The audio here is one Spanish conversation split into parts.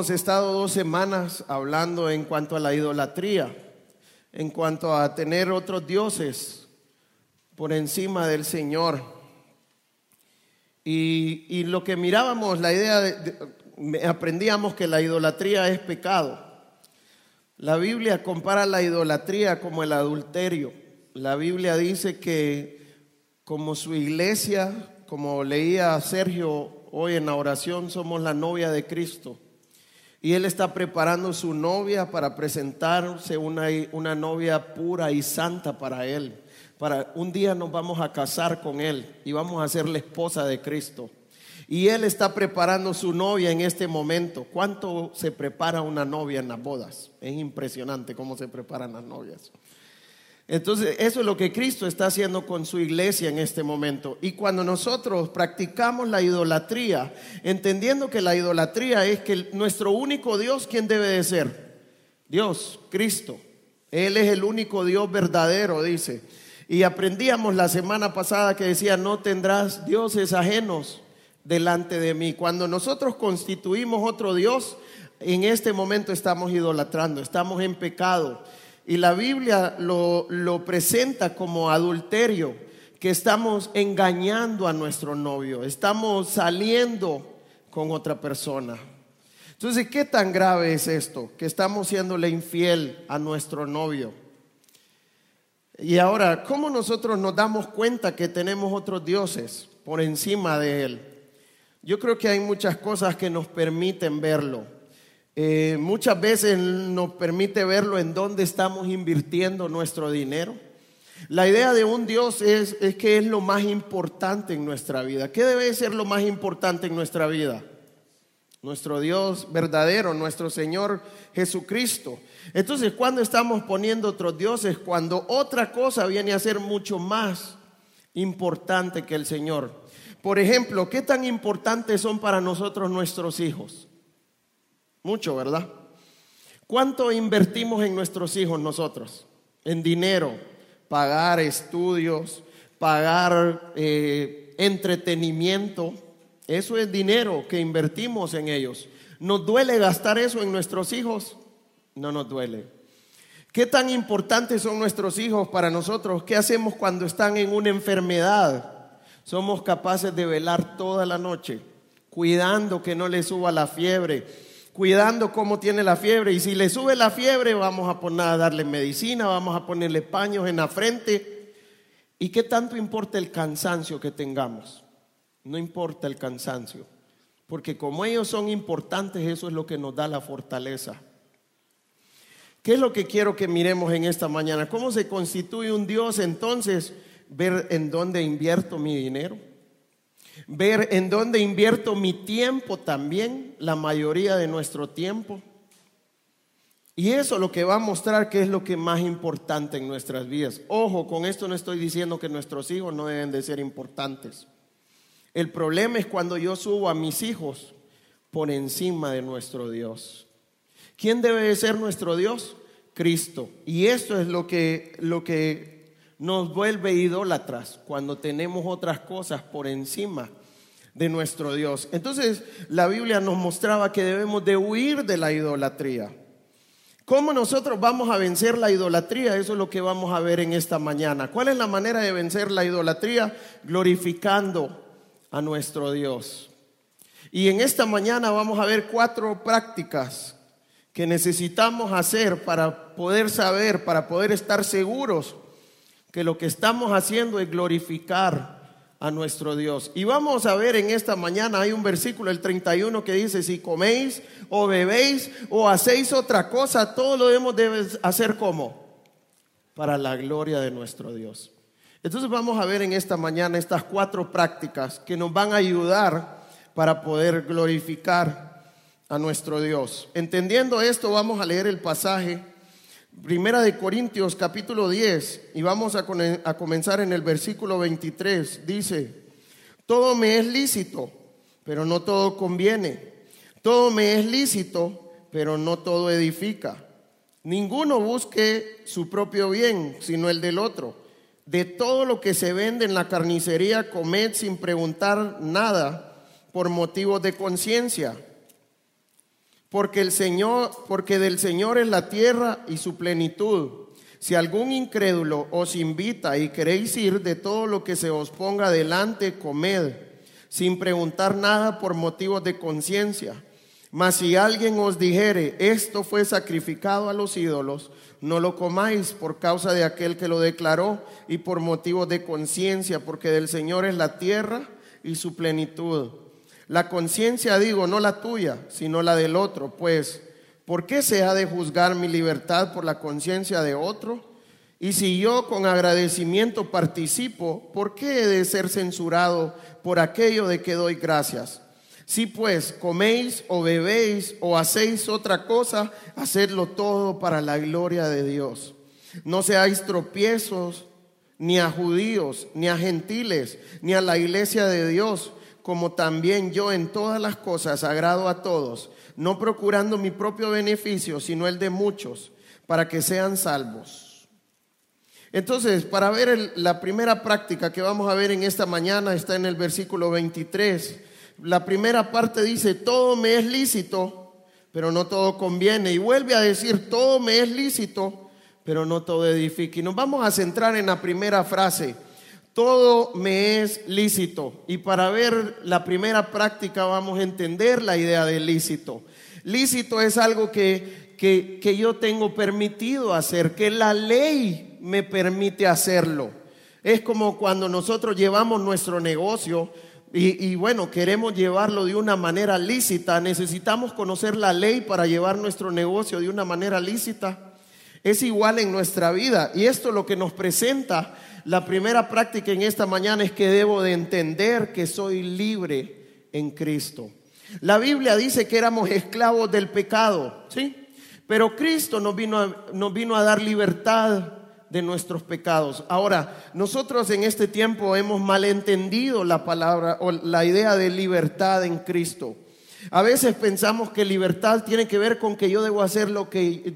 Hemos estado dos semanas hablando en cuanto a la idolatría, en cuanto a tener otros dioses por encima del Señor. Y, lo que mirábamos, la idea, de, aprendíamos que la idolatría es pecado. La Biblia compara la idolatría como el adulterio. La Biblia dice que como su iglesia, como leía Sergio hoy en la oración, somos la novia de Cristo. Y Él está preparando su novia para presentarse una, una novia pura y santa para Él. Para un día nos vamos a casar con Él y vamos a ser la esposa de Cristo. Y Él está preparando su novia en este momento. ¿Cuánto se prepara una novia en las bodas? Es impresionante cómo se preparan las novias. Entonces, eso es lo que Cristo está haciendo con su iglesia en este momento. Y cuando nosotros practicamos la idolatría, entendiendo que la idolatría es que nuestro único Dios, ¿quién debe de ser? Dios, Cristo. Él es el único Dios verdadero, dice. Y aprendíamos la semana pasada que decía, no tendrás dioses ajenos delante de mí. Cuando nosotros constituimos otro Dios, en este momento estamos idolatrando, estamos en pecado. Y la Biblia lo, lo presenta como adulterio, que estamos engañando a nuestro novio, estamos saliendo con otra persona. Entonces, ¿qué tan grave es esto? Que estamos siéndole infiel a nuestro novio. Y ahora, ¿cómo nosotros nos damos cuenta que tenemos otros dioses por encima de él? Yo creo que hay muchas cosas que nos permiten verlo. Eh, muchas veces nos permite verlo en dónde estamos invirtiendo nuestro dinero. La idea de un Dios es, es que es lo más importante en nuestra vida. ¿Qué debe ser lo más importante en nuestra vida? Nuestro Dios verdadero, nuestro Señor Jesucristo. Entonces, cuando estamos poniendo otros dioses? Cuando otra cosa viene a ser mucho más importante que el Señor. Por ejemplo, ¿qué tan importantes son para nosotros nuestros hijos? Mucho, ¿verdad? ¿Cuánto invertimos en nuestros hijos nosotros? En dinero, pagar estudios, pagar eh, entretenimiento. Eso es dinero que invertimos en ellos. ¿Nos duele gastar eso en nuestros hijos? No nos duele. ¿Qué tan importantes son nuestros hijos para nosotros? ¿Qué hacemos cuando están en una enfermedad? Somos capaces de velar toda la noche, cuidando que no le suba la fiebre, cuidando cómo tiene la fiebre. Y si le sube la fiebre, vamos a poner a darle medicina, vamos a ponerle paños en la frente. ¿Y qué tanto importa el cansancio que tengamos? No importa el cansancio, porque como ellos son importantes, eso es lo que nos da la fortaleza. ¿Qué es lo que quiero que miremos en esta mañana? ¿Cómo se constituye un Dios entonces? ver en dónde invierto mi dinero, ver en dónde invierto mi tiempo también, la mayoría de nuestro tiempo. Y eso lo que va a mostrar que es lo que más importante en nuestras vidas. Ojo, con esto no estoy diciendo que nuestros hijos no deben de ser importantes. El problema es cuando yo subo a mis hijos por encima de nuestro Dios. ¿Quién debe de ser nuestro Dios? Cristo. Y esto es lo que, lo que nos vuelve idólatras cuando tenemos otras cosas por encima de nuestro Dios. Entonces la Biblia nos mostraba que debemos de huir de la idolatría. ¿Cómo nosotros vamos a vencer la idolatría? Eso es lo que vamos a ver en esta mañana. ¿Cuál es la manera de vencer la idolatría? Glorificando a nuestro Dios. Y en esta mañana vamos a ver cuatro prácticas que necesitamos hacer para poder saber, para poder estar seguros que lo que estamos haciendo es glorificar a nuestro Dios. Y vamos a ver en esta mañana, hay un versículo, el 31, que dice, si coméis o bebéis o hacéis otra cosa, todo lo debemos de hacer como para la gloria de nuestro Dios. Entonces vamos a ver en esta mañana estas cuatro prácticas que nos van a ayudar para poder glorificar a nuestro Dios. Entendiendo esto, vamos a leer el pasaje Primera de Corintios capítulo 10 y vamos a, a, comenzar en el versículo 23. Dice, todo me es lícito, pero no todo conviene. Todo me es lícito, pero no todo edifica. Ninguno busque su propio bien, sino el del otro. De todo lo que se vende en la carnicería, comed sin preguntar nada por motivos de conciencia porque el Señor, porque del Señor es la tierra y su plenitud. Si algún incrédulo os invita y queréis ir de todo lo que se os ponga delante, comed, sin preguntar nada por motivos de conciencia. Mas si alguien os dijere, esto fue sacrificado a los ídolos, no lo comáis por causa de aquel que lo declaró y por motivos de conciencia, porque del Señor es la tierra y su plenitud. La conciencia, digo, no la tuya, sino la del otro, pues, ¿por qué se ha de juzgar mi libertad por la conciencia de otro? Y si yo con agradecimiento participo, ¿por qué he de ser censurado por aquello de que doy gracias? Si pues coméis o bebéis o hacéis otra cosa, hacedlo todo para la gloria de Dios. No seáis tropiezos ni a judíos, ni a gentiles, ni a la iglesia de Dios como también yo en todas las cosas agrado a todos, no procurando mi propio beneficio, sino el de muchos, para que sean salvos. Entonces, para ver la primera práctica que vamos a ver en esta mañana está en el versículo 23. La primera parte dice, todo me es lícito, pero no todo conviene. Y vuelve a decir, todo me es lícito, pero no todo edifica. Y nos vamos a centrar en la primera frase todo me es lícito. Y para ver la primera práctica vamos a entender la idea de lícito. Lícito es algo que, que, yo tengo permitido hacer, que la ley me permite hacerlo. Es como cuando nosotros llevamos nuestro negocio y, y, bueno, queremos llevarlo de una manera lícita, necesitamos conocer la ley para llevar nuestro negocio de una manera lícita. Es igual en nuestra vida y esto lo que nos presenta la primera práctica en esta mañana es que debo de entender que soy libre en Cristo. La Biblia dice que éramos esclavos del pecado, ¿sí? Pero Cristo nos vino a, nos vino a dar libertad de nuestros pecados. Ahora, nosotros en este tiempo hemos malentendido la palabra o la idea de libertad en Cristo. A veces pensamos que libertad tiene que ver con que yo debo hacer lo que,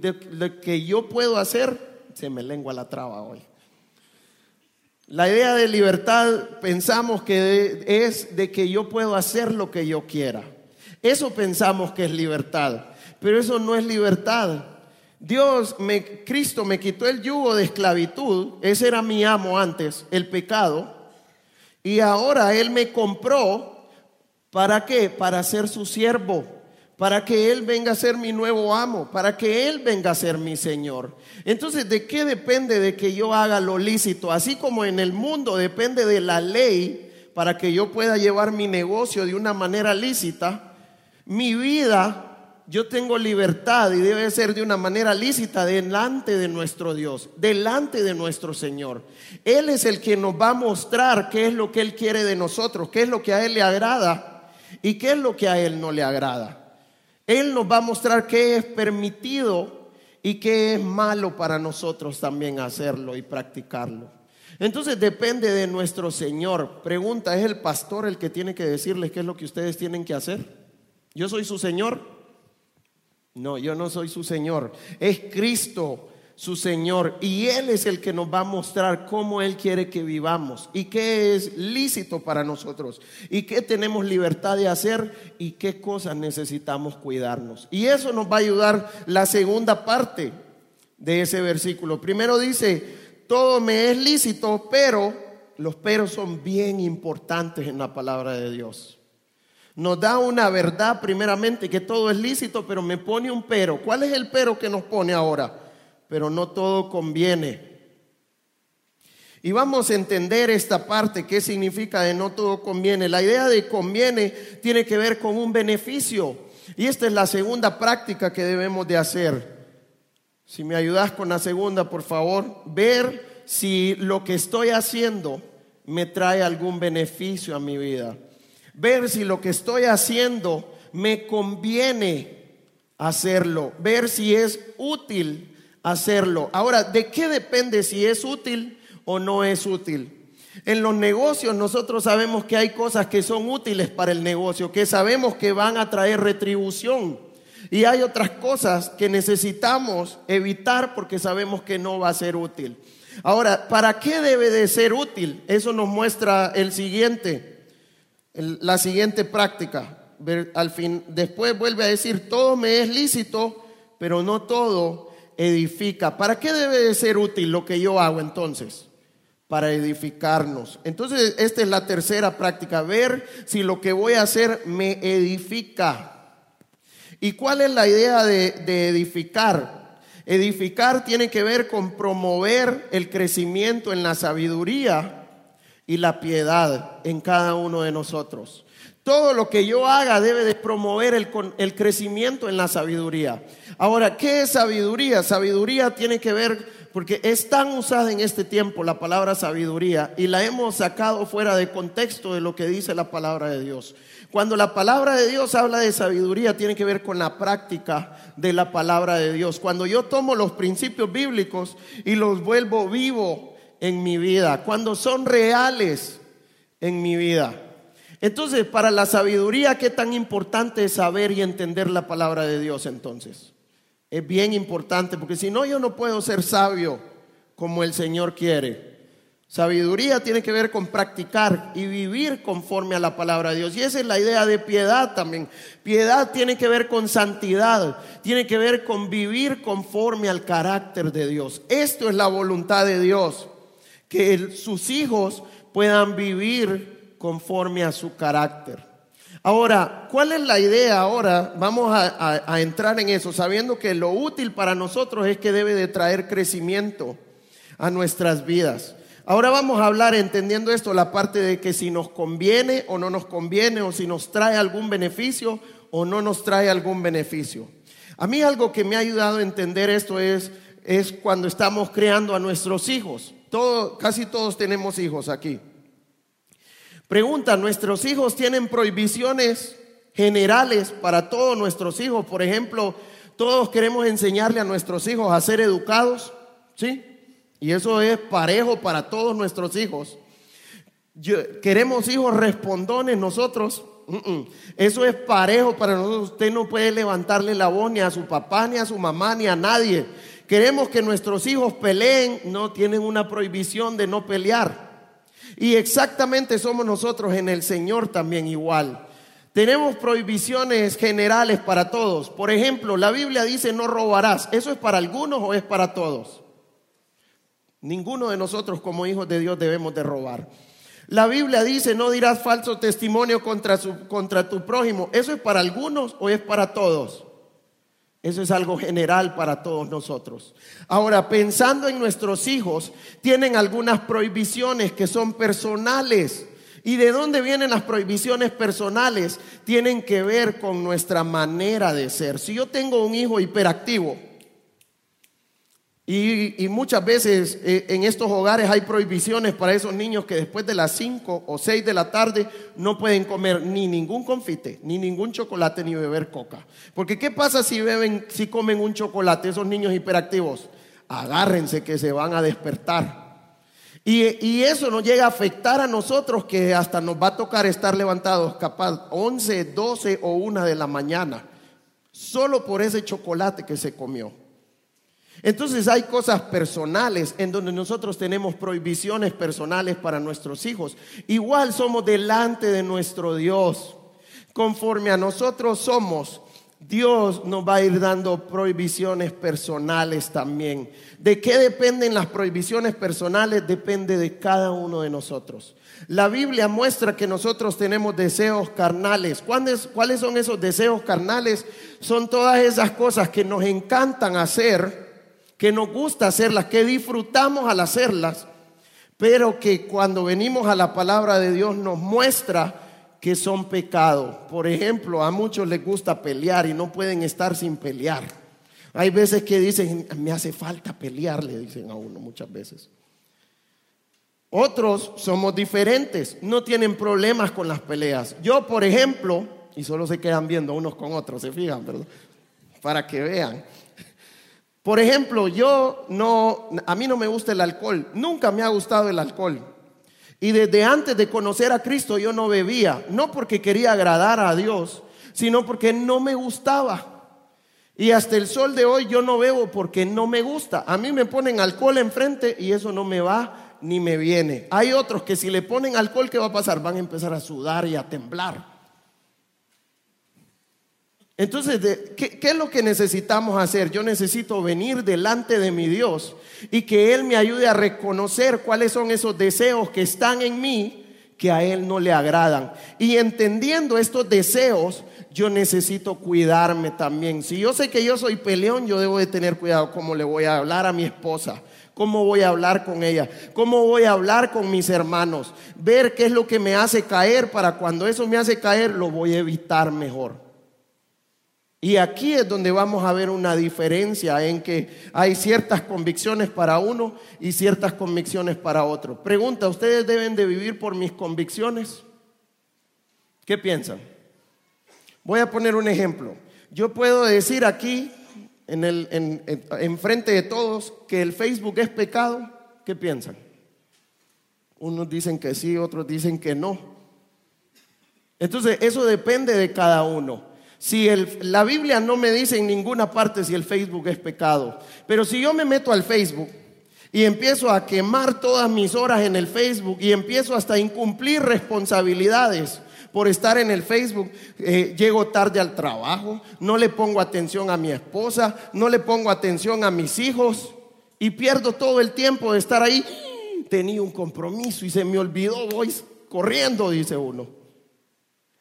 que yo puedo hacer. Se me lengua la traba hoy. La idea de libertad pensamos que es de que yo puedo hacer lo que yo quiera. Eso pensamos que es libertad, pero eso no es libertad. Dios, me, Cristo me quitó el yugo de esclavitud, ese era mi amo antes, el pecado, y ahora Él me compró, ¿para qué? Para ser su siervo para que Él venga a ser mi nuevo amo, para que Él venga a ser mi Señor. Entonces, ¿de qué depende de que yo haga lo lícito? Así como en el mundo depende de la ley para que yo pueda llevar mi negocio de una manera lícita, mi vida yo tengo libertad y debe ser de una manera lícita delante de nuestro Dios, delante de nuestro Señor. Él es el que nos va a mostrar qué es lo que Él quiere de nosotros, qué es lo que a Él le agrada y qué es lo que a Él no le agrada. Él nos va a mostrar qué es permitido y qué es malo para nosotros también hacerlo y practicarlo. Entonces depende de nuestro Señor. Pregunta, ¿es el pastor el que tiene que decirles qué es lo que ustedes tienen que hacer? ¿Yo soy su Señor? No, yo no soy su Señor. Es Cristo su Señor y Él es el que nos va a mostrar cómo Él quiere que vivamos y qué es lícito para nosotros y qué tenemos libertad de hacer y qué cosas necesitamos cuidarnos. Y eso nos va a ayudar la segunda parte de ese versículo. Primero dice, todo me es lícito, pero los peros son bien importantes en la palabra de Dios. Nos da una verdad primeramente que todo es lícito, pero me pone un pero. ¿Cuál es el pero que nos pone ahora? Pero no todo conviene. Y vamos a entender esta parte, qué significa de no todo conviene. La idea de conviene tiene que ver con un beneficio. Y esta es la segunda práctica que debemos de hacer. Si me ayudas con la segunda, por favor, ver si lo que estoy haciendo me trae algún beneficio a mi vida. Ver si lo que estoy haciendo me conviene hacerlo. Ver si es útil hacerlo. Ahora, ¿de qué depende si es útil o no es útil? En los negocios nosotros sabemos que hay cosas que son útiles para el negocio, que sabemos que van a traer retribución. Y hay otras cosas que necesitamos evitar porque sabemos que no va a ser útil. Ahora, ¿para qué debe de ser útil? Eso nos muestra el siguiente, la siguiente práctica. Al fin, después vuelve a decir, todo me es lícito, pero no todo edifica. ¿Para qué debe de ser útil lo que yo hago entonces? Para edificarnos. Entonces, esta es la tercera práctica, ver si lo que voy a hacer me edifica. ¿Y cuál es la idea de, de edificar? Edificar tiene que ver con promover el crecimiento en la sabiduría y la piedad en cada uno de nosotros. Todo lo que yo haga debe de promover el, el, crecimiento en la sabiduría. Ahora, ¿qué es sabiduría? Sabiduría tiene que ver, porque es tan usada en este tiempo la palabra sabiduría y la hemos sacado fuera de contexto de lo que dice la palabra de Dios. Cuando la palabra de Dios habla de sabiduría, tiene que ver con la práctica de la palabra de Dios. Cuando yo tomo los principios bíblicos y los vuelvo vivo en mi vida, cuando son reales en mi vida. Entonces, para la sabiduría, ¿qué tan importante es saber y entender la palabra de Dios entonces? Es bien importante, porque si no, yo no puedo ser sabio como el Señor quiere. Sabiduría tiene que ver con practicar y vivir conforme a la palabra de Dios. Y esa es la idea de piedad también. Piedad tiene que ver con santidad, tiene que ver con vivir conforme al carácter de Dios. Esto es la voluntad de Dios, que sus hijos puedan vivir conforme a su carácter. Ahora, ¿cuál es la idea ahora? Vamos a, entrar en eso, sabiendo que lo útil para nosotros es que debe de traer crecimiento a nuestras vidas. Ahora vamos a hablar, entendiendo esto, la parte de que si nos conviene o no nos conviene, o si nos trae algún beneficio o no nos trae algún beneficio. A mí algo que me ha ayudado a entender esto es, es cuando estamos creando a nuestros hijos. Todo, casi todos tenemos hijos aquí. Pregunta, ¿nuestros hijos tienen prohibiciones generales para todos nuestros hijos? Por ejemplo, todos queremos enseñarle a nuestros hijos a ser educados, ¿sí? Y eso es parejo para todos nuestros hijos. queremos hijos respondones nosotros. Eso es parejo para nosotros. Usted no puede levantarle la voz ni a su papá, ni a su mamá, ni a nadie. Queremos que nuestros hijos peleen. No tienen una prohibición de no pelear. Y exactamente somos nosotros en el Señor también igual. Tenemos prohibiciones generales para todos. Por ejemplo, la Biblia dice no robarás. ¿Eso es para algunos o es para todos? Ninguno de nosotros como hijos de Dios debemos de robar. La Biblia dice no dirás falso testimonio contra, contra tu prójimo. ¿Eso es para algunos o es para todos? Eso es algo general para todos nosotros. Ahora, pensando en nuestros hijos, tienen algunas prohibiciones que son personales. ¿Y de dónde vienen las prohibiciones personales? Tienen que ver con nuestra manera de ser. Si yo tengo un hijo hiperactivo, y, muchas veces eh, en estos hogares hay prohibiciones para esos niños que después de las 5 o 6 de la tarde no pueden comer ni ningún confite, ni ningún chocolate, ni beber coca. Porque ¿qué pasa si beben, si comen un chocolate esos niños hiperactivos? Agárrense que se van a despertar. Y, y, eso nos llega a afectar a nosotros que hasta nos va a tocar estar levantados capaz 11, 12 o 1 de la mañana, solo por ese chocolate que se comió. Entonces hay cosas personales en donde nosotros tenemos prohibiciones personales para nuestros hijos. Igual somos delante de nuestro Dios. Conforme a nosotros somos, Dios nos va a ir dando prohibiciones personales también. ¿De qué dependen las prohibiciones personales? Depende de cada uno de nosotros. La Biblia muestra que nosotros tenemos deseos carnales. ¿Cuáles son esos deseos carnales? Son todas esas cosas que nos encantan hacer que nos gusta hacerlas, que disfrutamos al hacerlas, pero que cuando venimos a la palabra de Dios nos muestra que son pecados. Por ejemplo, a muchos les gusta pelear y no pueden estar sin pelear. Hay veces que dicen, me hace falta pelear, le dicen a uno muchas veces. Otros somos diferentes, no tienen problemas con las peleas. Yo, por ejemplo, y solo se quedan viendo unos con otros, se fijan, ¿verdad? Para que vean. Por ejemplo, yo no, a mí no me gusta el alcohol, nunca me ha gustado el alcohol. Y desde antes de conocer a Cristo yo no bebía, no porque quería agradar a Dios, sino porque no me gustaba. Y hasta el sol de hoy yo no bebo porque no me gusta. A mí me ponen alcohol enfrente y eso no me va ni me viene. Hay otros que si le ponen alcohol, ¿qué va a pasar? Van a empezar a sudar y a temblar. Entonces, ¿qué, ¿qué, es lo que necesitamos hacer? Yo necesito venir delante de mi Dios y que Él me ayude a reconocer cuáles son esos deseos que están en mí que a Él no le agradan. Y entendiendo estos deseos, yo necesito cuidarme también. Si yo sé que yo soy peleón, yo debo de tener cuidado cómo le voy a hablar a mi esposa. ¿Cómo voy a hablar con ella? ¿Cómo voy a hablar con mis hermanos? Ver qué es lo que me hace caer para cuando eso me hace caer, lo voy a evitar mejor. Y aquí es donde vamos a ver una diferencia en que hay ciertas convicciones para uno y ciertas convicciones para otro. Pregunta, ¿ustedes deben de vivir por mis convicciones? ¿Qué piensan? Voy a poner un ejemplo. Yo puedo decir aquí, en, el, en, frente de todos, que el Facebook es pecado. ¿Qué piensan? Unos dicen que sí, otros dicen que no. Entonces, eso depende de cada uno. Si la Biblia no me dice en ninguna parte si el Facebook es pecado, pero si yo me meto al Facebook y empiezo a quemar todas mis horas en el Facebook y empiezo hasta a incumplir responsabilidades por estar en el Facebook, eh, llego tarde al trabajo, no le pongo atención a mi esposa, no le pongo atención a mis hijos y pierdo todo el tiempo de estar ahí. Tenía un compromiso y se me olvidó, voy corriendo, dice uno.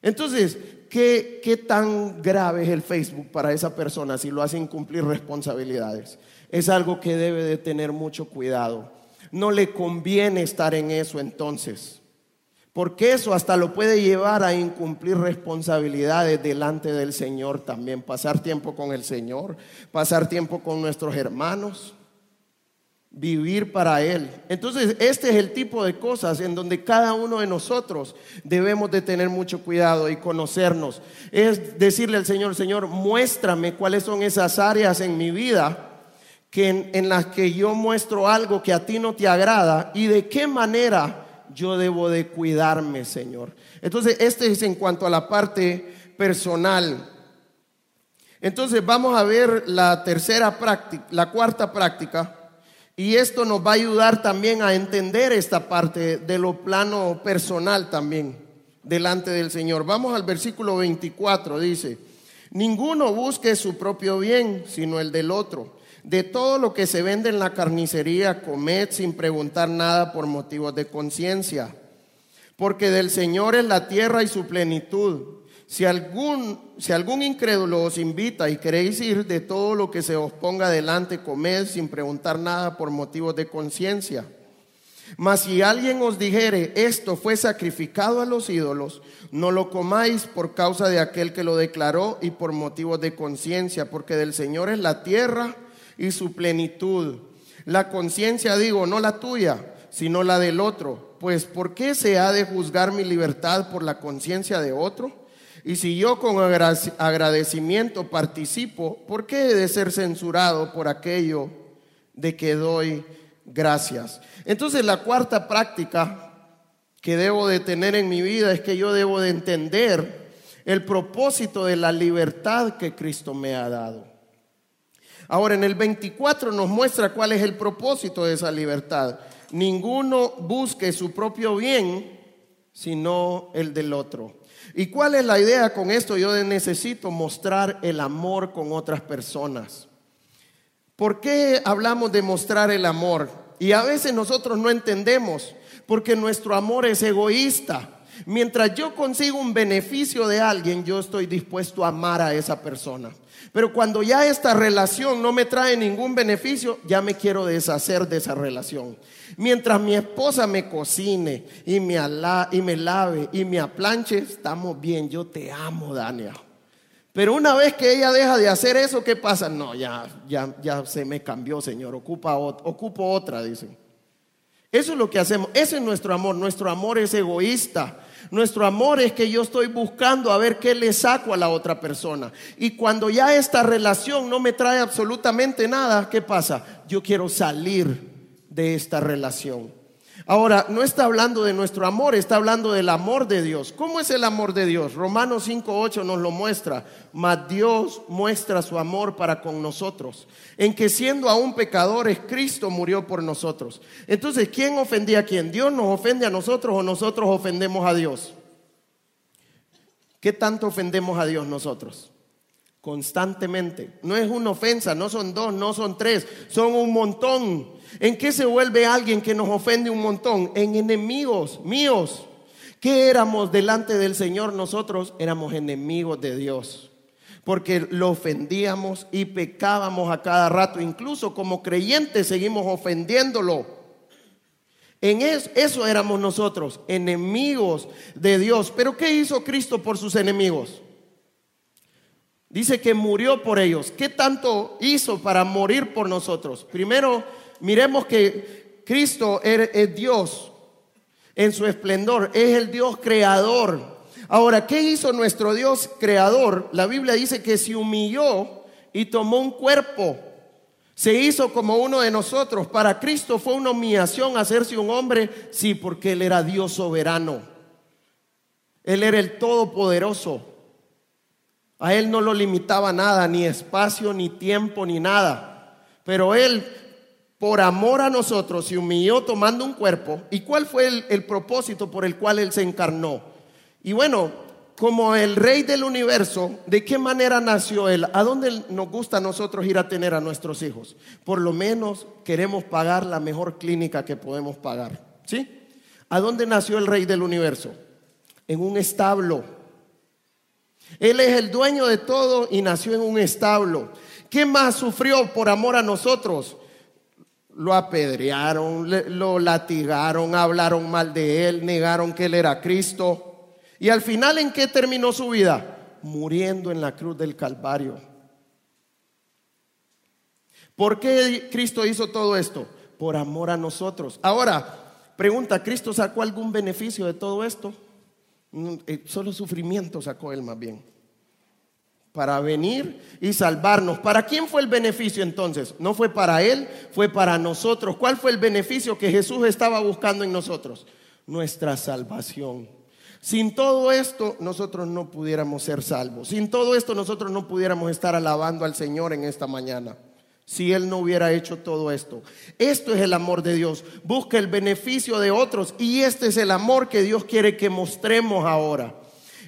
Entonces, ¿Qué, tan grave es el Facebook para esa persona si lo hace incumplir responsabilidades? Es algo que debe de tener mucho cuidado. No le conviene estar en eso entonces. Porque eso hasta lo puede llevar a incumplir responsabilidades delante del Señor también. Pasar tiempo con el Señor, pasar tiempo con nuestros hermanos vivir para Él. Entonces, este es el tipo de cosas en donde cada uno de nosotros debemos de tener mucho cuidado y conocernos. Es decirle al Señor, Señor, muéstrame cuáles son esas áreas en mi vida que en, las que yo muestro algo que a ti no te agrada y de qué manera yo debo de cuidarme, Señor. Entonces, este es en cuanto a la parte personal. Entonces, vamos a ver la tercera práctica, la cuarta práctica y esto nos va a ayudar también a entender esta parte de lo plano personal también delante del Señor. Vamos al versículo 24, dice, ninguno busque su propio bien, sino el del otro. De todo lo que se vende en la carnicería, comed sin preguntar nada por motivos de conciencia, porque del Señor es la tierra y su plenitud. Si algún, si algún incrédulo os invita y queréis ir de todo lo que se os ponga delante, comed sin preguntar nada por motivos de conciencia. Mas si alguien os dijere, esto fue sacrificado a los ídolos, no lo comáis por causa de aquel que lo declaró y por motivos de conciencia, porque del Señor es la tierra y su plenitud. La conciencia, digo, no la tuya, sino la del otro. Pues ¿por qué se ha de juzgar mi libertad por la conciencia de otro? Y si yo con agradecimiento participo, ¿por qué he de ser censurado por aquello de que doy gracias? Entonces la cuarta práctica que debo de tener en mi vida es que yo debo de entender el propósito de la libertad que Cristo me ha dado. Ahora en el 24 nos muestra cuál es el propósito de esa libertad. Ninguno busque su propio bien, sino el del otro. ¿Y cuál es la idea con esto? Yo necesito mostrar el amor con otras personas. ¿Por qué hablamos de mostrar el amor? Y a veces nosotros no entendemos, porque nuestro amor es egoísta. Mientras yo consigo un beneficio de alguien, yo estoy dispuesto a amar a esa persona. Pero cuando ya esta relación no me trae ningún beneficio, ya me quiero deshacer de esa relación. Mientras mi esposa me cocine y me, y me lave y me aplanche, estamos bien, yo te amo, Daniel. Pero una vez que ella deja de hacer eso, ¿qué pasa? No, ya, ya, ya se me cambió, Señor, ocupa, ocupo otra, dicen. Eso es lo que hacemos, ese es nuestro amor, nuestro amor es egoísta. Nuestro amor es que yo estoy buscando a ver qué le saco a la otra persona. Y cuando ya esta relación no me trae absolutamente nada, ¿qué pasa? Yo quiero salir de esta relación. Ahora, no está hablando de nuestro amor, está hablando del amor de Dios. ¿Cómo es el amor de Dios? Romanos 5.8 nos lo muestra. Mas Dios muestra su amor para con nosotros, en que siendo aún pecadores, Cristo murió por nosotros. Entonces, ¿quién ofendía a quién? ¿Dios nos ofende a nosotros o nosotros ofendemos a Dios? ¿Qué tanto ofendemos a Dios nosotros? constantemente. No es una ofensa, no son dos, no son tres, son un montón. ¿En qué se vuelve alguien que nos ofende un montón? En enemigos míos. ¿Qué éramos delante del Señor? Nosotros éramos enemigos de Dios. Porque lo ofendíamos y pecábamos a cada rato. Incluso como creyentes seguimos ofendiéndolo. En eso, eso éramos nosotros, enemigos de Dios. Pero ¿qué hizo Cristo por sus enemigos? Dice que murió por ellos. ¿Qué tanto hizo para morir por nosotros? Primero, miremos que Cristo es Dios en su esplendor, es el Dios creador. Ahora, ¿qué hizo nuestro Dios creador? La Biblia dice que se humilló y tomó un cuerpo. Se hizo como uno de nosotros. Para Cristo fue una humillación hacerse un hombre, sí, porque Él era Dios soberano. Él era el Todopoderoso. A él no lo limitaba nada, ni espacio, ni tiempo, ni nada. Pero él, por amor a nosotros, se humilló tomando un cuerpo. ¿Y cuál fue el, propósito por el cual él se encarnó? Y bueno, como el rey del universo, ¿de qué manera nació él? ¿A dónde nos gusta a nosotros ir a tener a nuestros hijos? Por lo menos queremos pagar la mejor clínica que podemos pagar. ¿Sí? ¿A dónde nació el rey del universo? En un establo. Él es el dueño de todo y nació en un establo. ¿Qué más sufrió por amor a nosotros? Lo apedrearon, lo latigaron, hablaron mal de él, negaron que él era Cristo. Y al final, ¿en qué terminó su vida? Muriendo en la cruz del Calvario. ¿Por qué Cristo hizo todo esto? Por amor a nosotros. Ahora, pregunta, ¿Cristo sacó algún beneficio de todo esto? Eh, solo sufrimiento sacó él más bien. Para venir y salvarnos. ¿Para quién fue el beneficio entonces? No fue para él, fue para nosotros. ¿Cuál fue el beneficio que Jesús estaba buscando en nosotros? Nuestra salvación. Sin todo esto nosotros no pudiéramos ser salvos. Sin todo esto nosotros no pudiéramos estar alabando al Señor en esta mañana si Él no hubiera hecho todo esto. Esto es el amor de Dios. Busca el beneficio de otros y este es el amor que Dios quiere que mostremos ahora.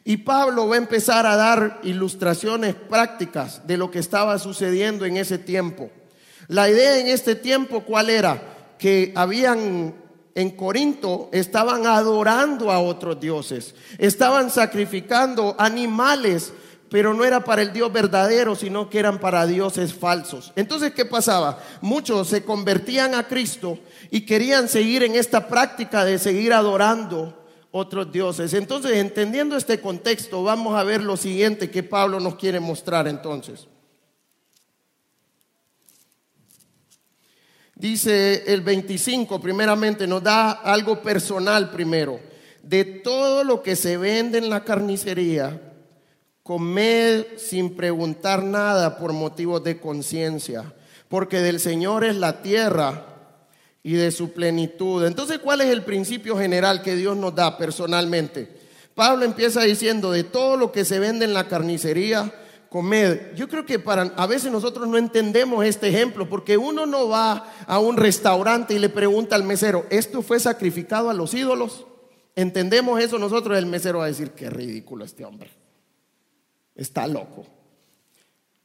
Y Pablo va a empezar a dar ilustraciones prácticas de lo que estaba sucediendo en ese tiempo. La idea en este tiempo, ¿cuál era? Que habían en Corinto estaban adorando a otros dioses, estaban sacrificando animales pero no era para el Dios verdadero, sino que eran para dioses falsos. Entonces, ¿qué pasaba? Muchos se convertían a Cristo y querían seguir en esta práctica de seguir adorando otros dioses. Entonces, entendiendo este contexto, vamos a ver lo siguiente que Pablo nos quiere mostrar entonces. Dice el 25, primeramente, nos da algo personal primero. De todo lo que se vende en la carnicería, Comed sin preguntar nada por motivos de conciencia, porque del Señor es la tierra y de su plenitud. Entonces, ¿cuál es el principio general que Dios nos da personalmente? Pablo empieza diciendo, de todo lo que se vende en la carnicería, comed. Yo creo que para a veces nosotros no entendemos este ejemplo, porque uno no va a un restaurante y le pregunta al mesero, ¿esto fue sacrificado a los ídolos? Entendemos eso nosotros, el mesero va a decir, qué ridículo este hombre está loco.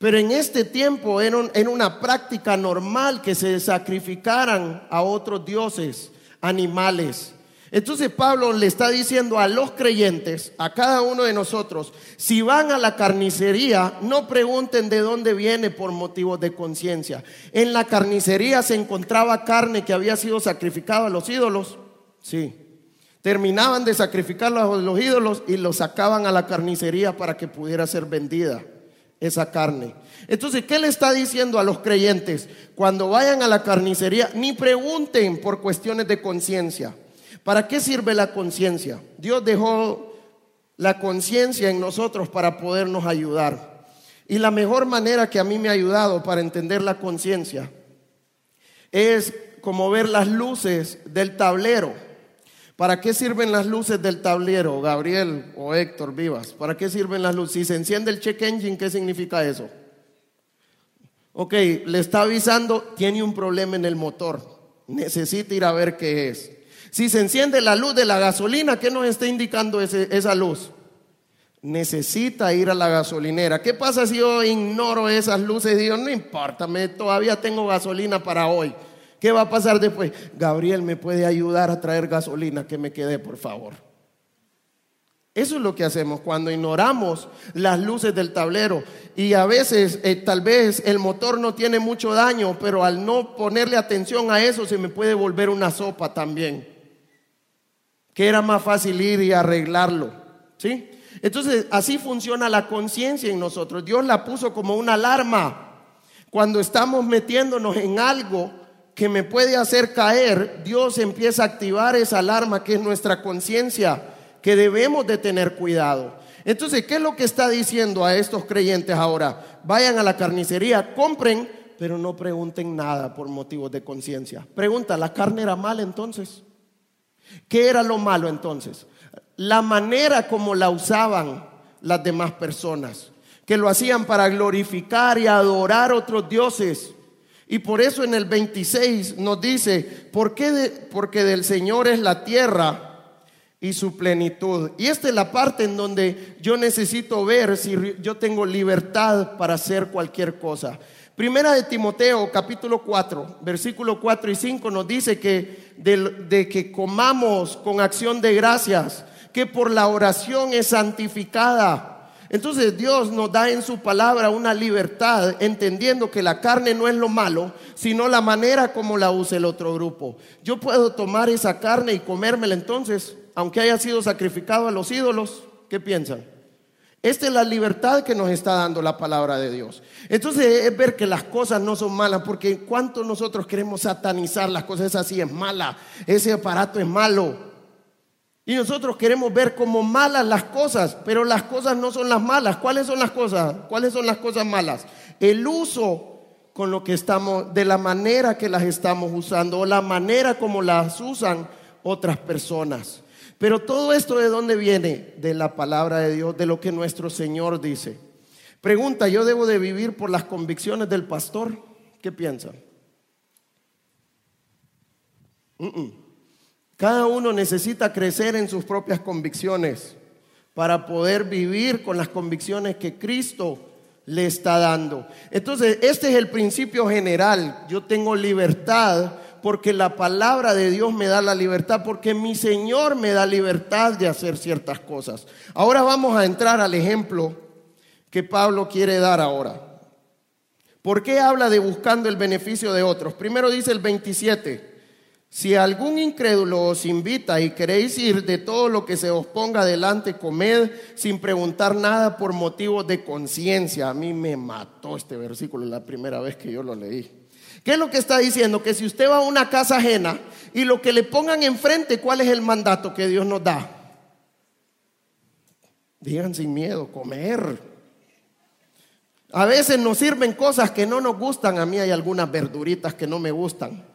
Pero en este tiempo era, una práctica normal que se sacrificaran a otros dioses, animales. Entonces Pablo le está diciendo a los creyentes, a cada uno de nosotros, si van a la carnicería, no pregunten de dónde viene por motivos de conciencia. En la carnicería se encontraba carne que había sido sacrificada a los ídolos. Sí. Terminaban de sacrificar a los ídolos y los sacaban a la carnicería para que pudiera ser vendida esa carne. Entonces, ¿qué le está diciendo a los creyentes? Cuando vayan a la carnicería, ni pregunten por cuestiones de conciencia. ¿Para qué sirve la conciencia? Dios dejó la conciencia en nosotros para podernos ayudar. Y la mejor manera que a mí me ha ayudado para entender la conciencia es como ver las luces del tablero. ¿Para qué sirven las luces del tablero, Gabriel o Héctor Vivas? ¿Para qué sirven las luces? Si se enciende el check engine, ¿qué significa eso? Ok, le está avisando, tiene un problema en el motor. Necesita ir a ver qué es. Si se enciende la luz de la gasolina, ¿qué nos está indicando esa luz? necesita ir a la gasolinera. ¿Qué pasa si yo ignoro esas luces y digo, no importa, todavía tengo gasolina para hoy? ¿Qué va a pasar después? Gabriel, ¿me puede ayudar a traer gasolina? Que me quede, por favor. Eso es lo que hacemos cuando ignoramos las luces del tablero. Y a veces, eh, tal vez el motor no tiene mucho daño, pero al no ponerle atención a eso, se me puede volver una sopa también. Que era más fácil ir y arreglarlo. ¿Sí? Entonces, así funciona la conciencia en nosotros. Dios la puso como una alarma. Cuando estamos metiéndonos en algo que me puede hacer caer, Dios empieza a activar esa alarma que es nuestra conciencia, que debemos de tener cuidado. Entonces, ¿qué es lo que está diciendo a estos creyentes ahora? Vayan a la carnicería, compren, pero no pregunten nada por motivos de conciencia. Pregunta, ¿la carne era mala entonces? ¿Qué era lo malo entonces? la manera como la usaban las demás personas, que lo hacían para glorificar y adorar otros dioses. Y por eso en el 26 nos dice, ¿por qué porque del Señor es la tierra y su plenitud. Y esta es la parte en donde yo necesito ver si yo tengo libertad para hacer cualquier cosa. Primera de Timoteo, capítulo 4, versículo 4 y 5 nos dice que de que comamos con acción de gracias que por la oración es santificada. Entonces Dios nos da en su palabra una libertad, entendiendo que la carne no es lo malo, sino la manera como la usa el otro grupo. Yo puedo tomar esa carne y comérmela entonces, aunque haya sido sacrificado a los ídolos. ¿Qué piensan? Esta es la libertad que nos está dando la palabra de Dios. Entonces es ver que las cosas no son malas, porque cuánto nosotros queremos satanizar las cosas, así es mala, ese aparato es malo. Y nosotros queremos ver como malas las cosas, pero las cosas no son las malas. ¿Cuáles son las cosas? ¿Cuáles son las cosas malas? El uso con lo que estamos, de la manera que las estamos usando o la manera como las usan otras personas. Pero todo esto de dónde viene? De la palabra de Dios, de lo que nuestro Señor dice. Pregunta, ¿yo debo de vivir por las convicciones del pastor? ¿Qué piensan? Cada uno necesita crecer en sus propias convicciones para poder vivir con las convicciones que Cristo le está dando. Entonces, este es el principio general. Yo tengo libertad porque la palabra de Dios me da la libertad, porque mi Señor me da libertad de hacer ciertas cosas. Ahora vamos a entrar al ejemplo que Pablo quiere dar ahora. ¿Por qué habla de buscando el beneficio de otros? Primero dice el 27. Si algún incrédulo os invita y queréis ir de todo lo que se os ponga delante, comed sin preguntar nada por motivos de conciencia. A mí me mató este versículo la primera vez que yo lo leí. ¿Qué es lo que está diciendo? Que si usted va a una casa ajena y lo que le pongan enfrente, ¿cuál es el mandato que Dios nos da? Digan sin miedo, comer. A veces nos sirven cosas que no nos gustan. A mí hay algunas verduritas que no me gustan.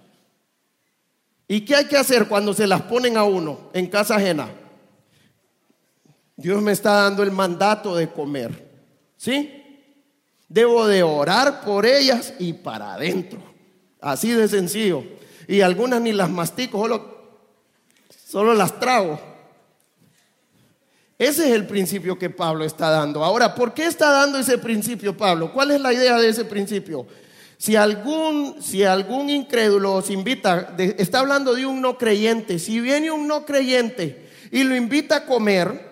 ¿Y qué hay que hacer cuando se las ponen a uno en casa ajena? Dios me está dando el mandato de comer. ¿Sí? Debo de orar por ellas y para adentro. Así de sencillo. Y algunas ni las mastico, solo, solo las trago. Ese es el principio que Pablo está dando. Ahora, ¿por qué está dando ese principio Pablo? ¿Cuál es la idea de ese principio? Si algún, si algún incrédulo os invita, está hablando de un no creyente, si viene un no creyente y lo invita a comer,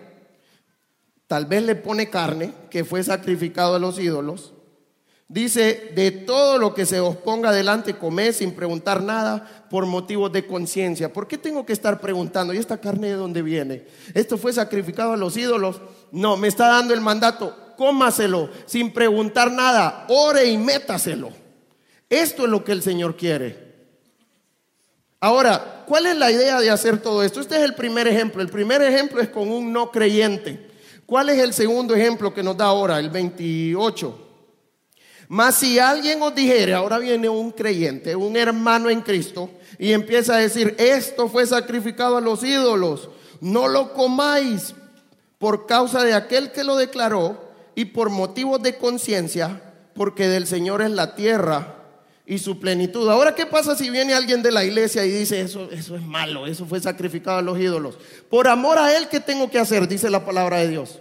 tal vez le pone carne que fue sacrificado a los ídolos, dice, de todo lo que se os ponga delante, comed sin preguntar nada por motivos de conciencia. ¿Por qué tengo que estar preguntando, ¿y esta carne de dónde viene? ¿Esto fue sacrificado a los ídolos? No, me está dando el mandato, cómaselo sin preguntar nada, ore y métaselo. Esto es lo que el Señor quiere. Ahora, ¿cuál es la idea de hacer todo esto? Este es el primer ejemplo. El primer ejemplo es con un no creyente. ¿Cuál es el segundo ejemplo que nos da ahora? El 28. Mas si alguien os dijere, ahora viene un creyente, un hermano en Cristo, y empieza a decir, esto fue sacrificado a los ídolos, no lo comáis por causa de aquel que lo declaró y por motivos de conciencia, porque del Señor es la tierra y su plenitud. Ahora, ¿qué pasa si viene alguien de la iglesia y dice, eso, eso es malo, eso fue sacrificado a los ídolos? Por amor a Él, ¿qué tengo que hacer? Dice la palabra de Dios.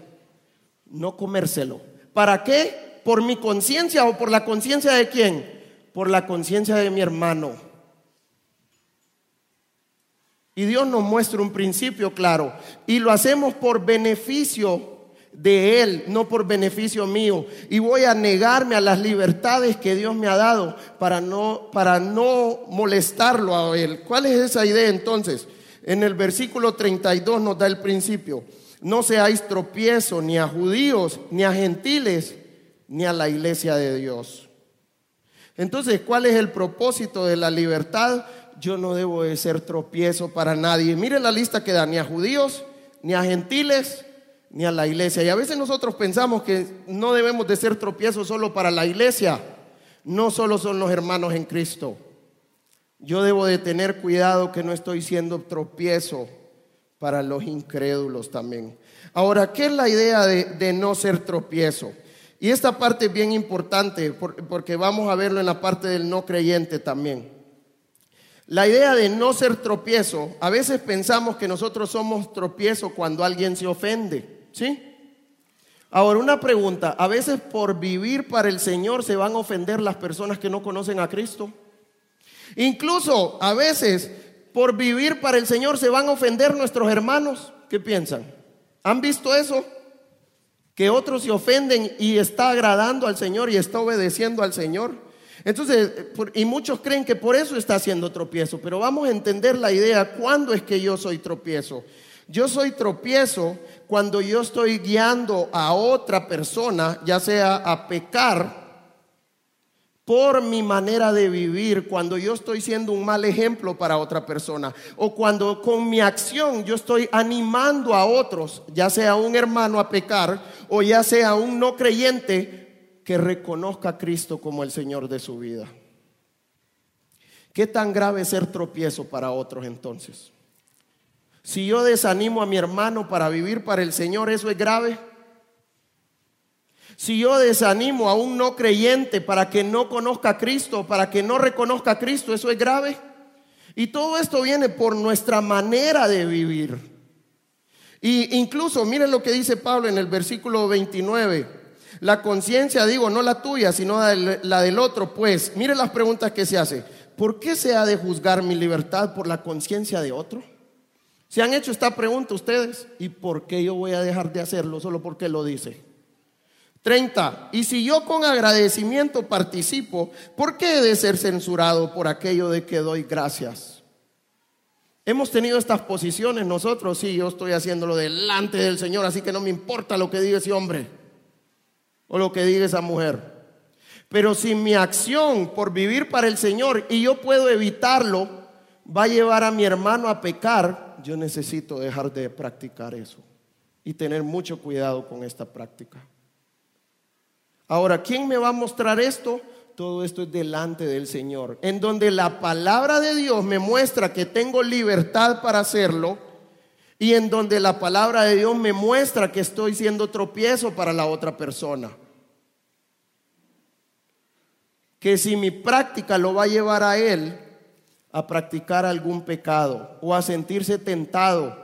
no comérselo. ¿Para qué? ¿Por mi conciencia o por la conciencia de quién? Por la conciencia de mi hermano. Y Dios nos muestra un principio claro. Y lo hacemos por beneficio de Él, no por beneficio mío. Y voy a negarme a las libertades que Dios me ha dado para no, para no molestarlo a Él. ¿Cuál es esa idea entonces? En el versículo 32 nos da el principio. No seáis tropiezo ni a judíos, ni a gentiles, ni a la iglesia de Dios. Entonces, ¿cuál es el propósito de la libertad? Yo no debo de ser tropiezo para nadie. Mire la lista que da, ni a judíos, ni a gentiles, ni a la iglesia. Y a veces nosotros pensamos que no debemos de ser tropiezos solo para la iglesia. No solo son los hermanos en Cristo. Yo debo de tener cuidado que no estoy siendo tropiezo para los incrédulos también. Ahora, ¿qué es la idea de, no ser tropiezo? Y esta parte es bien importante porque vamos a verlo en la parte del no creyente también. La idea de no ser tropiezo, a veces pensamos que nosotros somos tropiezo cuando alguien se ofende. ¿Sí? Ahora, una pregunta. A veces por vivir para el Señor se van a ofender las personas que no conocen a Cristo. Incluso a veces por vivir para el Señor se van a ofender nuestros hermanos. ¿Qué piensan? ¿Han visto eso? Que otros se ofenden y está agradando al Señor y está obedeciendo al Señor. Entonces, y muchos creen que por eso está haciendo tropiezo, pero vamos a entender la idea, ¿cuándo es que yo soy tropiezo? Yo soy tropiezo cuando yo estoy guiando a otra persona, ya sea a pecar por mi manera de vivir, cuando yo estoy siendo un mal ejemplo para otra persona, o cuando con mi acción yo estoy animando a otros, ya sea un hermano a pecar, o ya sea un no creyente que reconozca a Cristo como el Señor de su vida. ¿Qué tan grave es ser tropiezo para otros entonces? Si yo desanimo a mi hermano para vivir para el Señor, ¿eso es grave? Si yo desanimo a un no creyente para que no conozca a Cristo, para que no reconozca a Cristo, ¿eso es grave? Y todo esto viene por nuestra manera de vivir. Y incluso, miren lo que dice Pablo en el versículo 29. La conciencia, digo, no la tuya, sino la del otro. Pues, miren las preguntas que se hace. ¿Por qué se ha de juzgar mi libertad por la conciencia de otro? ¿Se han hecho esta pregunta ustedes? ¿Y por qué yo voy a dejar de hacerlo solo porque lo dice? 30. Y si yo con agradecimiento participo, ¿por qué he de ser censurado por aquello de que doy gracias? Hemos tenido estas posiciones nosotros, sí, yo estoy haciéndolo delante del Señor, así que no me importa lo que diga ese hombre o lo que diga esa mujer. Pero si mi acción por vivir para el Señor y yo puedo evitarlo, va a llevar a mi hermano a pecar, yo necesito dejar de practicar eso y tener mucho cuidado con esta práctica. Ahora, ¿quién me va a mostrar esto? Todo esto es delante del Señor, en donde la palabra de Dios me muestra que tengo libertad para hacerlo y en donde la palabra de Dios me muestra que estoy siendo tropiezo para la otra persona. Que si mi práctica lo va a llevar a Él, a practicar algún pecado o a sentirse tentado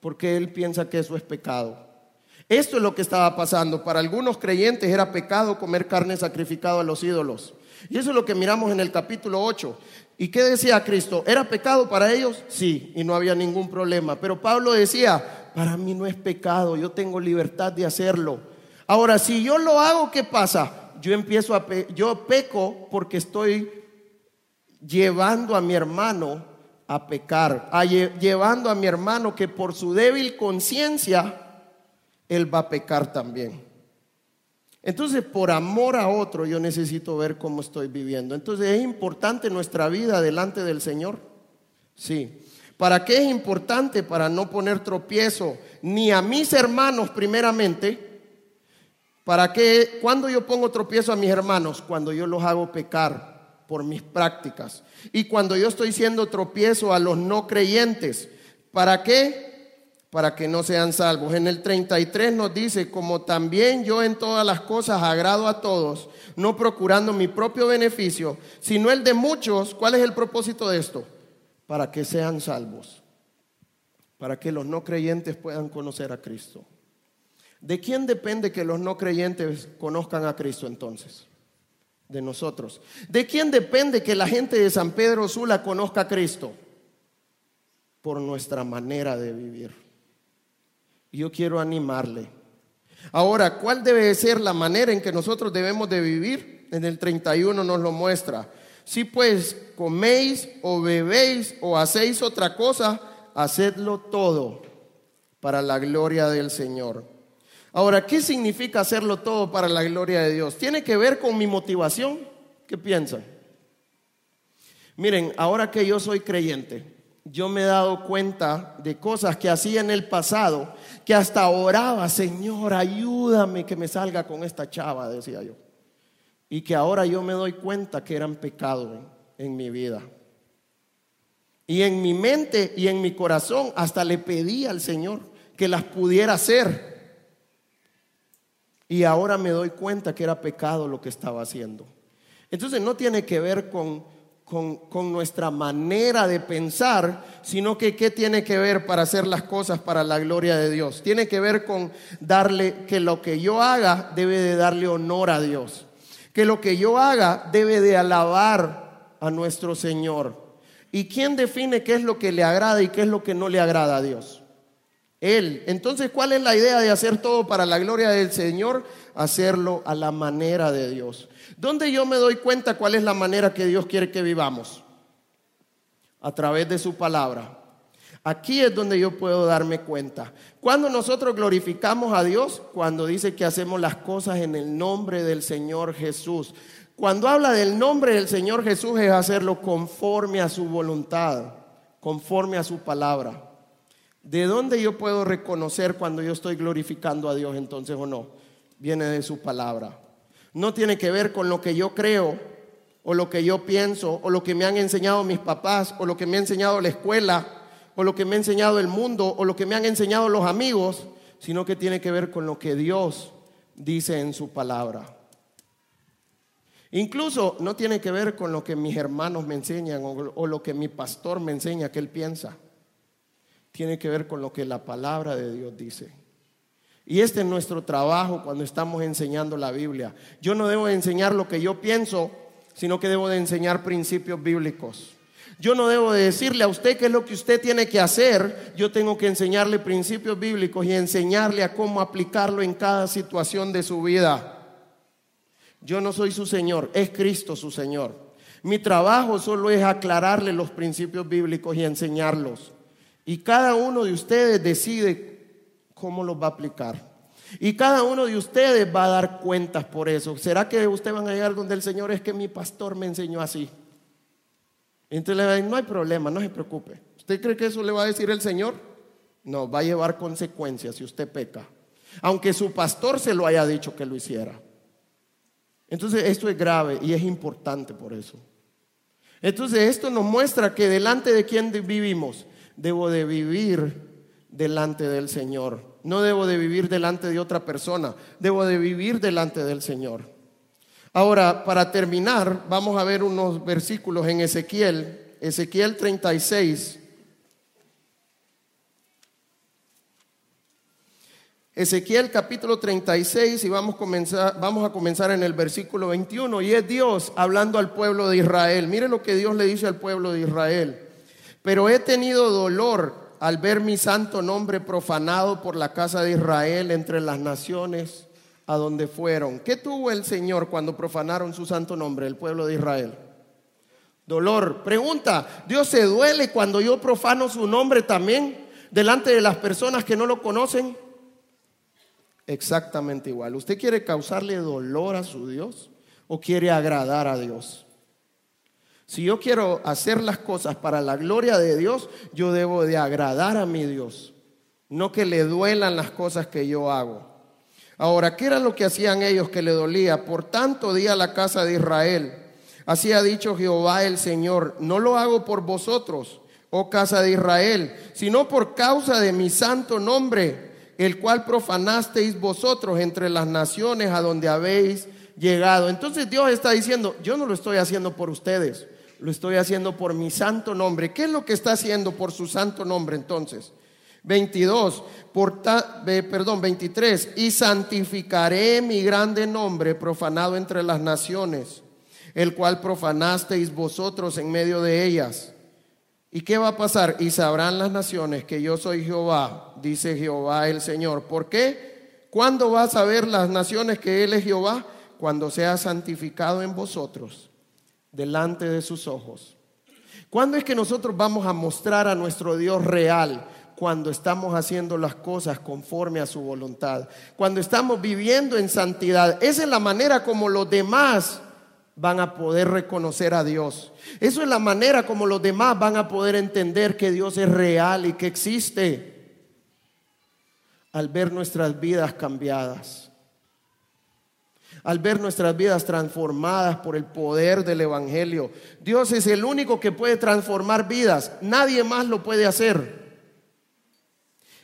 porque él piensa que eso es pecado. Esto es lo que estaba pasando. Para algunos creyentes era pecado comer carne sacrificada a los ídolos. Y eso es lo que miramos en el capítulo 8. ¿Y qué decía Cristo? ¿Era pecado para ellos? Sí, y no había ningún problema. Pero Pablo decía, para mí no es pecado, yo tengo libertad de hacerlo. Ahora, si yo lo hago, ¿qué pasa? Yo empiezo a, yo peco porque estoy llevando a mi hermano a pecar, llevando a mi hermano que por su débil conciencia, él va a pecar también. Entonces, por amor a otro, yo necesito ver cómo estoy viviendo. Entonces, ¿es importante nuestra vida delante del Señor? Sí. ¿Para qué es importante? Para no poner tropiezo ni a mis hermanos primeramente. ¿Para qué? Cuando yo pongo tropiezo a mis hermanos? Cuando yo los hago pecar por mis prácticas. Y cuando yo estoy siendo tropiezo a los no creyentes, ¿para qué? Para que no sean salvos. En el 33 nos dice, como también yo en todas las cosas agrado a todos, no procurando mi propio beneficio, sino el de muchos. ¿Cuál es el propósito de esto? Para que sean salvos. Para que los no creyentes puedan conocer a Cristo. ¿De quién depende que los no creyentes conozcan a Cristo entonces? De nosotros. ¿De quién depende que la gente de San Pedro Sula conozca a Cristo? Por nuestra manera de vivir. Yo quiero animarle. Ahora, ¿cuál debe ser la manera en que nosotros debemos de vivir? En el 31 nos lo muestra. Si pues coméis o bebéis o hacéis otra cosa, hacedlo todo para la gloria del Señor. Ahora, ¿qué significa hacerlo todo para la gloria de Dios? ¿Tiene que ver con mi motivación? ¿Qué piensan? Miren, ahora que yo soy creyente, yo me he dado cuenta de cosas que hacía en el pasado, que hasta oraba, Señor, ayúdame que me salga con esta chava, decía yo. Y que ahora yo me doy cuenta que eran pecados en mi vida. Y en mi mente y en mi corazón hasta le pedí al Señor que las pudiera hacer. Y ahora me doy cuenta que era pecado lo que estaba haciendo. Entonces no tiene que ver con, con, nuestra manera de pensar, sino que qué tiene que ver para hacer las cosas para la gloria de Dios. Tiene que ver con darle que lo que yo haga debe de darle honor a Dios. Que lo que yo haga debe de alabar a nuestro Señor. ¿Y quién define qué es lo que le agrada y qué es lo que no le agrada a Dios? Él. Entonces, ¿cuál es la idea de hacer todo para la gloria del Señor? Hacerlo a la manera de Dios. ¿Dónde yo me doy cuenta cuál es la manera que Dios quiere que vivamos? A través de su palabra. Aquí es donde yo puedo darme cuenta. Cuando nosotros glorificamos a Dios, cuando dice que hacemos las cosas en el nombre del Señor Jesús. Cuando habla del nombre del Señor Jesús es hacerlo conforme a su voluntad, conforme a su palabra. ¿De dónde yo puedo reconocer cuando yo estoy glorificando a Dios entonces o no? Viene de su palabra. No tiene que ver con lo que yo creo o lo que yo pienso o lo que me han enseñado mis papás o lo que me ha enseñado la escuela o lo que me ha enseñado el mundo o lo que me han enseñado los amigos, sino que tiene que ver con lo que Dios dice en su palabra. Incluso no tiene que ver con lo que mis hermanos me enseñan o, lo que mi pastor me enseña que él piensa tiene que ver con lo que la palabra de Dios dice. Y este es nuestro trabajo cuando estamos enseñando la Biblia. Yo no debo de enseñar lo que yo pienso, sino que debo de enseñar principios bíblicos. Yo no debo de decirle a usted qué es lo que usted tiene que hacer, yo tengo que enseñarle principios bíblicos y enseñarle a cómo aplicarlo en cada situación de su vida. Yo no soy su Señor, es Cristo su Señor. Mi trabajo solo es aclararle los principios bíblicos y enseñarlos. Y cada uno de ustedes decide cómo los va a aplicar. Y cada uno de ustedes va a dar cuentas por eso. ¿Será que ustedes van a llegar donde el Señor es que mi pastor me enseñó así? Entonces le va a decir, no hay problema, no se preocupe. ¿Usted cree que eso le va a decir el Señor? No, va a llevar consecuencias si usted peca. Aunque su pastor se lo haya dicho que lo hiciera. Entonces esto es grave y es importante por eso. Entonces esto nos muestra que delante de quién vivimos, debo de vivir delante del Señor. No debo de vivir delante de otra persona, debo de vivir delante del Señor. Ahora, para terminar, vamos a ver unos versículos en Ezequiel, Ezequiel 36. Ezequiel capítulo 36 y vamos a, comenzar, vamos a comenzar en el versículo 21 y es Dios hablando al pueblo de Israel. Mire lo que Dios le dice al pueblo de Israel. Pero he tenido dolor al ver mi santo nombre profanado por la casa de Israel entre las naciones a donde fueron. ¿Qué tuvo el Señor cuando profanaron su santo nombre, el pueblo de Israel? Dolor. Pregunta, ¿Dios se duele cuando yo profano su nombre también delante de las personas que no lo conocen? Exactamente igual. ¿Usted quiere causarle dolor a su Dios o quiere agradar a Dios? Si yo quiero hacer las cosas para la gloria de Dios, yo debo de agradar a mi Dios, no que le duelan las cosas que yo hago. Ahora, ¿qué era lo que hacían ellos que le dolía? Por tanto, di a la casa de Israel, así ha dicho Jehová el Señor, no lo hago por vosotros, oh casa de Israel, sino por causa de mi santo nombre, el cual profanasteis vosotros entre las naciones a donde habéis llegado. Entonces Dios está diciendo, yo no lo estoy haciendo por ustedes, lo estoy haciendo por mi santo nombre. ¿Qué es lo que está haciendo por su santo nombre entonces? 22, perdón, 23, y santificaré mi grande nombre profanado entre las naciones, el cual profanasteis vosotros en medio de ellas. ¿Y qué va a pasar? Y sabrán las naciones que yo soy Jehová, dice Jehová el Señor. ¿Por qué? ¿Cuándo va a saber las naciones que Él es Jehová? Cuando sea santificado en vosotros, delante de sus ojos. ¿Cuándo es que nosotros vamos a mostrar a nuestro Dios real? Cuando estamos haciendo las cosas conforme a su voluntad. Cuando estamos viviendo en santidad. Esa es la manera como los demás van a poder reconocer a Dios. Eso es la manera como los demás van a poder entender que Dios es real y que existe. Al ver nuestras vidas cambiadas al ver nuestras vidas transformadas por el poder del Evangelio. Dios es el único que puede transformar vidas, nadie más lo puede hacer.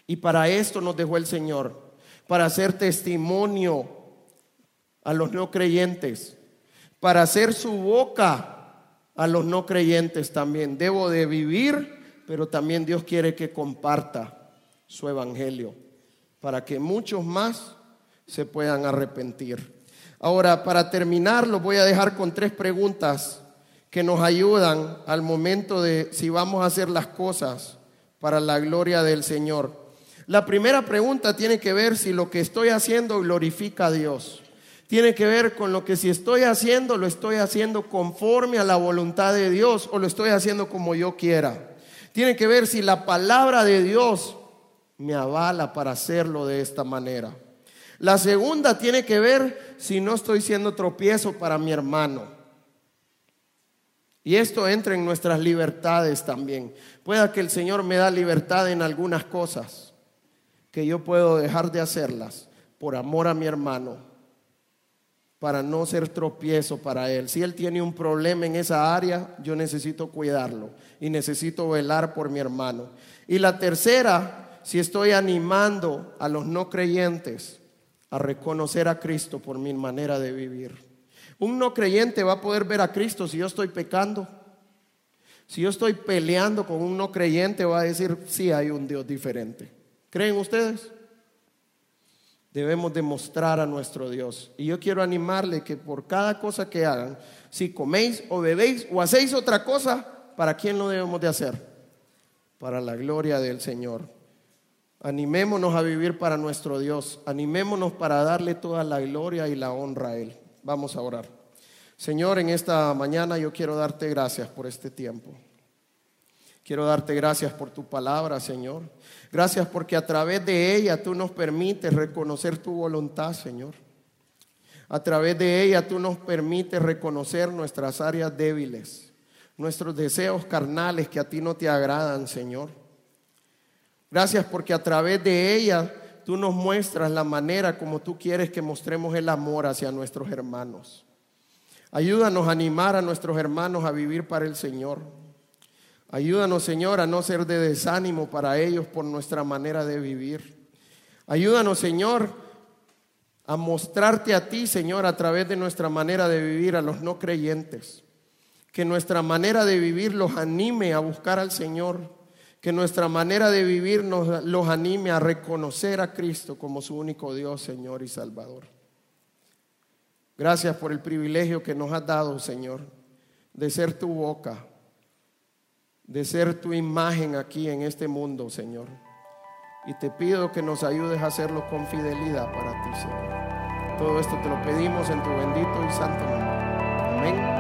Y para esto nos dejó el Señor, para hacer testimonio a los no creyentes, para hacer su boca a los no creyentes también. Debo de vivir, pero también Dios quiere que comparta su evangelio para que muchos más se puedan arrepentir. Ahora, para terminar, lo voy a dejar con tres preguntas que nos ayudan al momento de si vamos a hacer las cosas para la gloria del Señor. La primera pregunta tiene que ver si lo que estoy haciendo glorifica a Dios. Tiene que ver con lo que si estoy haciendo, lo estoy haciendo conforme a la voluntad de Dios o lo estoy haciendo como yo quiera. Tiene que ver si la palabra de Dios me avala para hacerlo de esta manera. La segunda tiene que ver si no estoy siendo tropiezo para mi hermano. Y esto entra en nuestras libertades también. Pueda que el Señor me da libertad en algunas cosas que yo puedo dejar de hacerlas por amor a mi hermano, para no ser tropiezo para él. Si él tiene un problema en esa área, yo necesito cuidarlo y necesito velar por mi hermano. Y la tercera, si estoy animando a los no creyentes a reconocer a Cristo por mi manera de vivir. Un no creyente va a poder ver a Cristo si yo estoy pecando. Si yo estoy peleando con un no creyente, va a decir, sí hay un Dios diferente. ¿Creen ustedes? Debemos demostrar a nuestro Dios. Y yo quiero animarle que por cada cosa que hagan, si coméis o bebéis o hacéis otra cosa, ¿para quién lo debemos de hacer? Para la gloria del Señor. Animémonos a vivir para nuestro Dios. Animémonos para darle toda la gloria y la honra a Él. Vamos a orar. Señor, en esta mañana yo quiero darte gracias por este tiempo. Quiero darte gracias por tu palabra, Señor. Gracias porque a través de ella tú nos permites reconocer tu voluntad, Señor. A través de ella tú nos permites reconocer nuestras áreas débiles, nuestros deseos carnales que a ti no te agradan, Señor. Gracias porque a través de ella tú nos muestras la manera como tú quieres que mostremos el amor hacia nuestros hermanos. Ayúdanos a animar a nuestros hermanos a vivir para el Señor. Ayúdanos, Señor, a no ser de desánimo para ellos por nuestra manera de vivir. Ayúdanos, Señor, a mostrarte a ti, Señor, a través de nuestra manera de vivir a los no creyentes. Que nuestra manera de vivir los anime a buscar al Señor que nuestra manera de vivir nos los anime a reconocer a Cristo como su único Dios, Señor y Salvador. Gracias por el privilegio que nos has dado, Señor, de ser tu boca, de ser tu imagen aquí en este mundo, Señor. Y te pido que nos ayudes a hacerlo con fidelidad para ti, Señor. Todo esto te lo pedimos en tu bendito y santo nombre. Amén.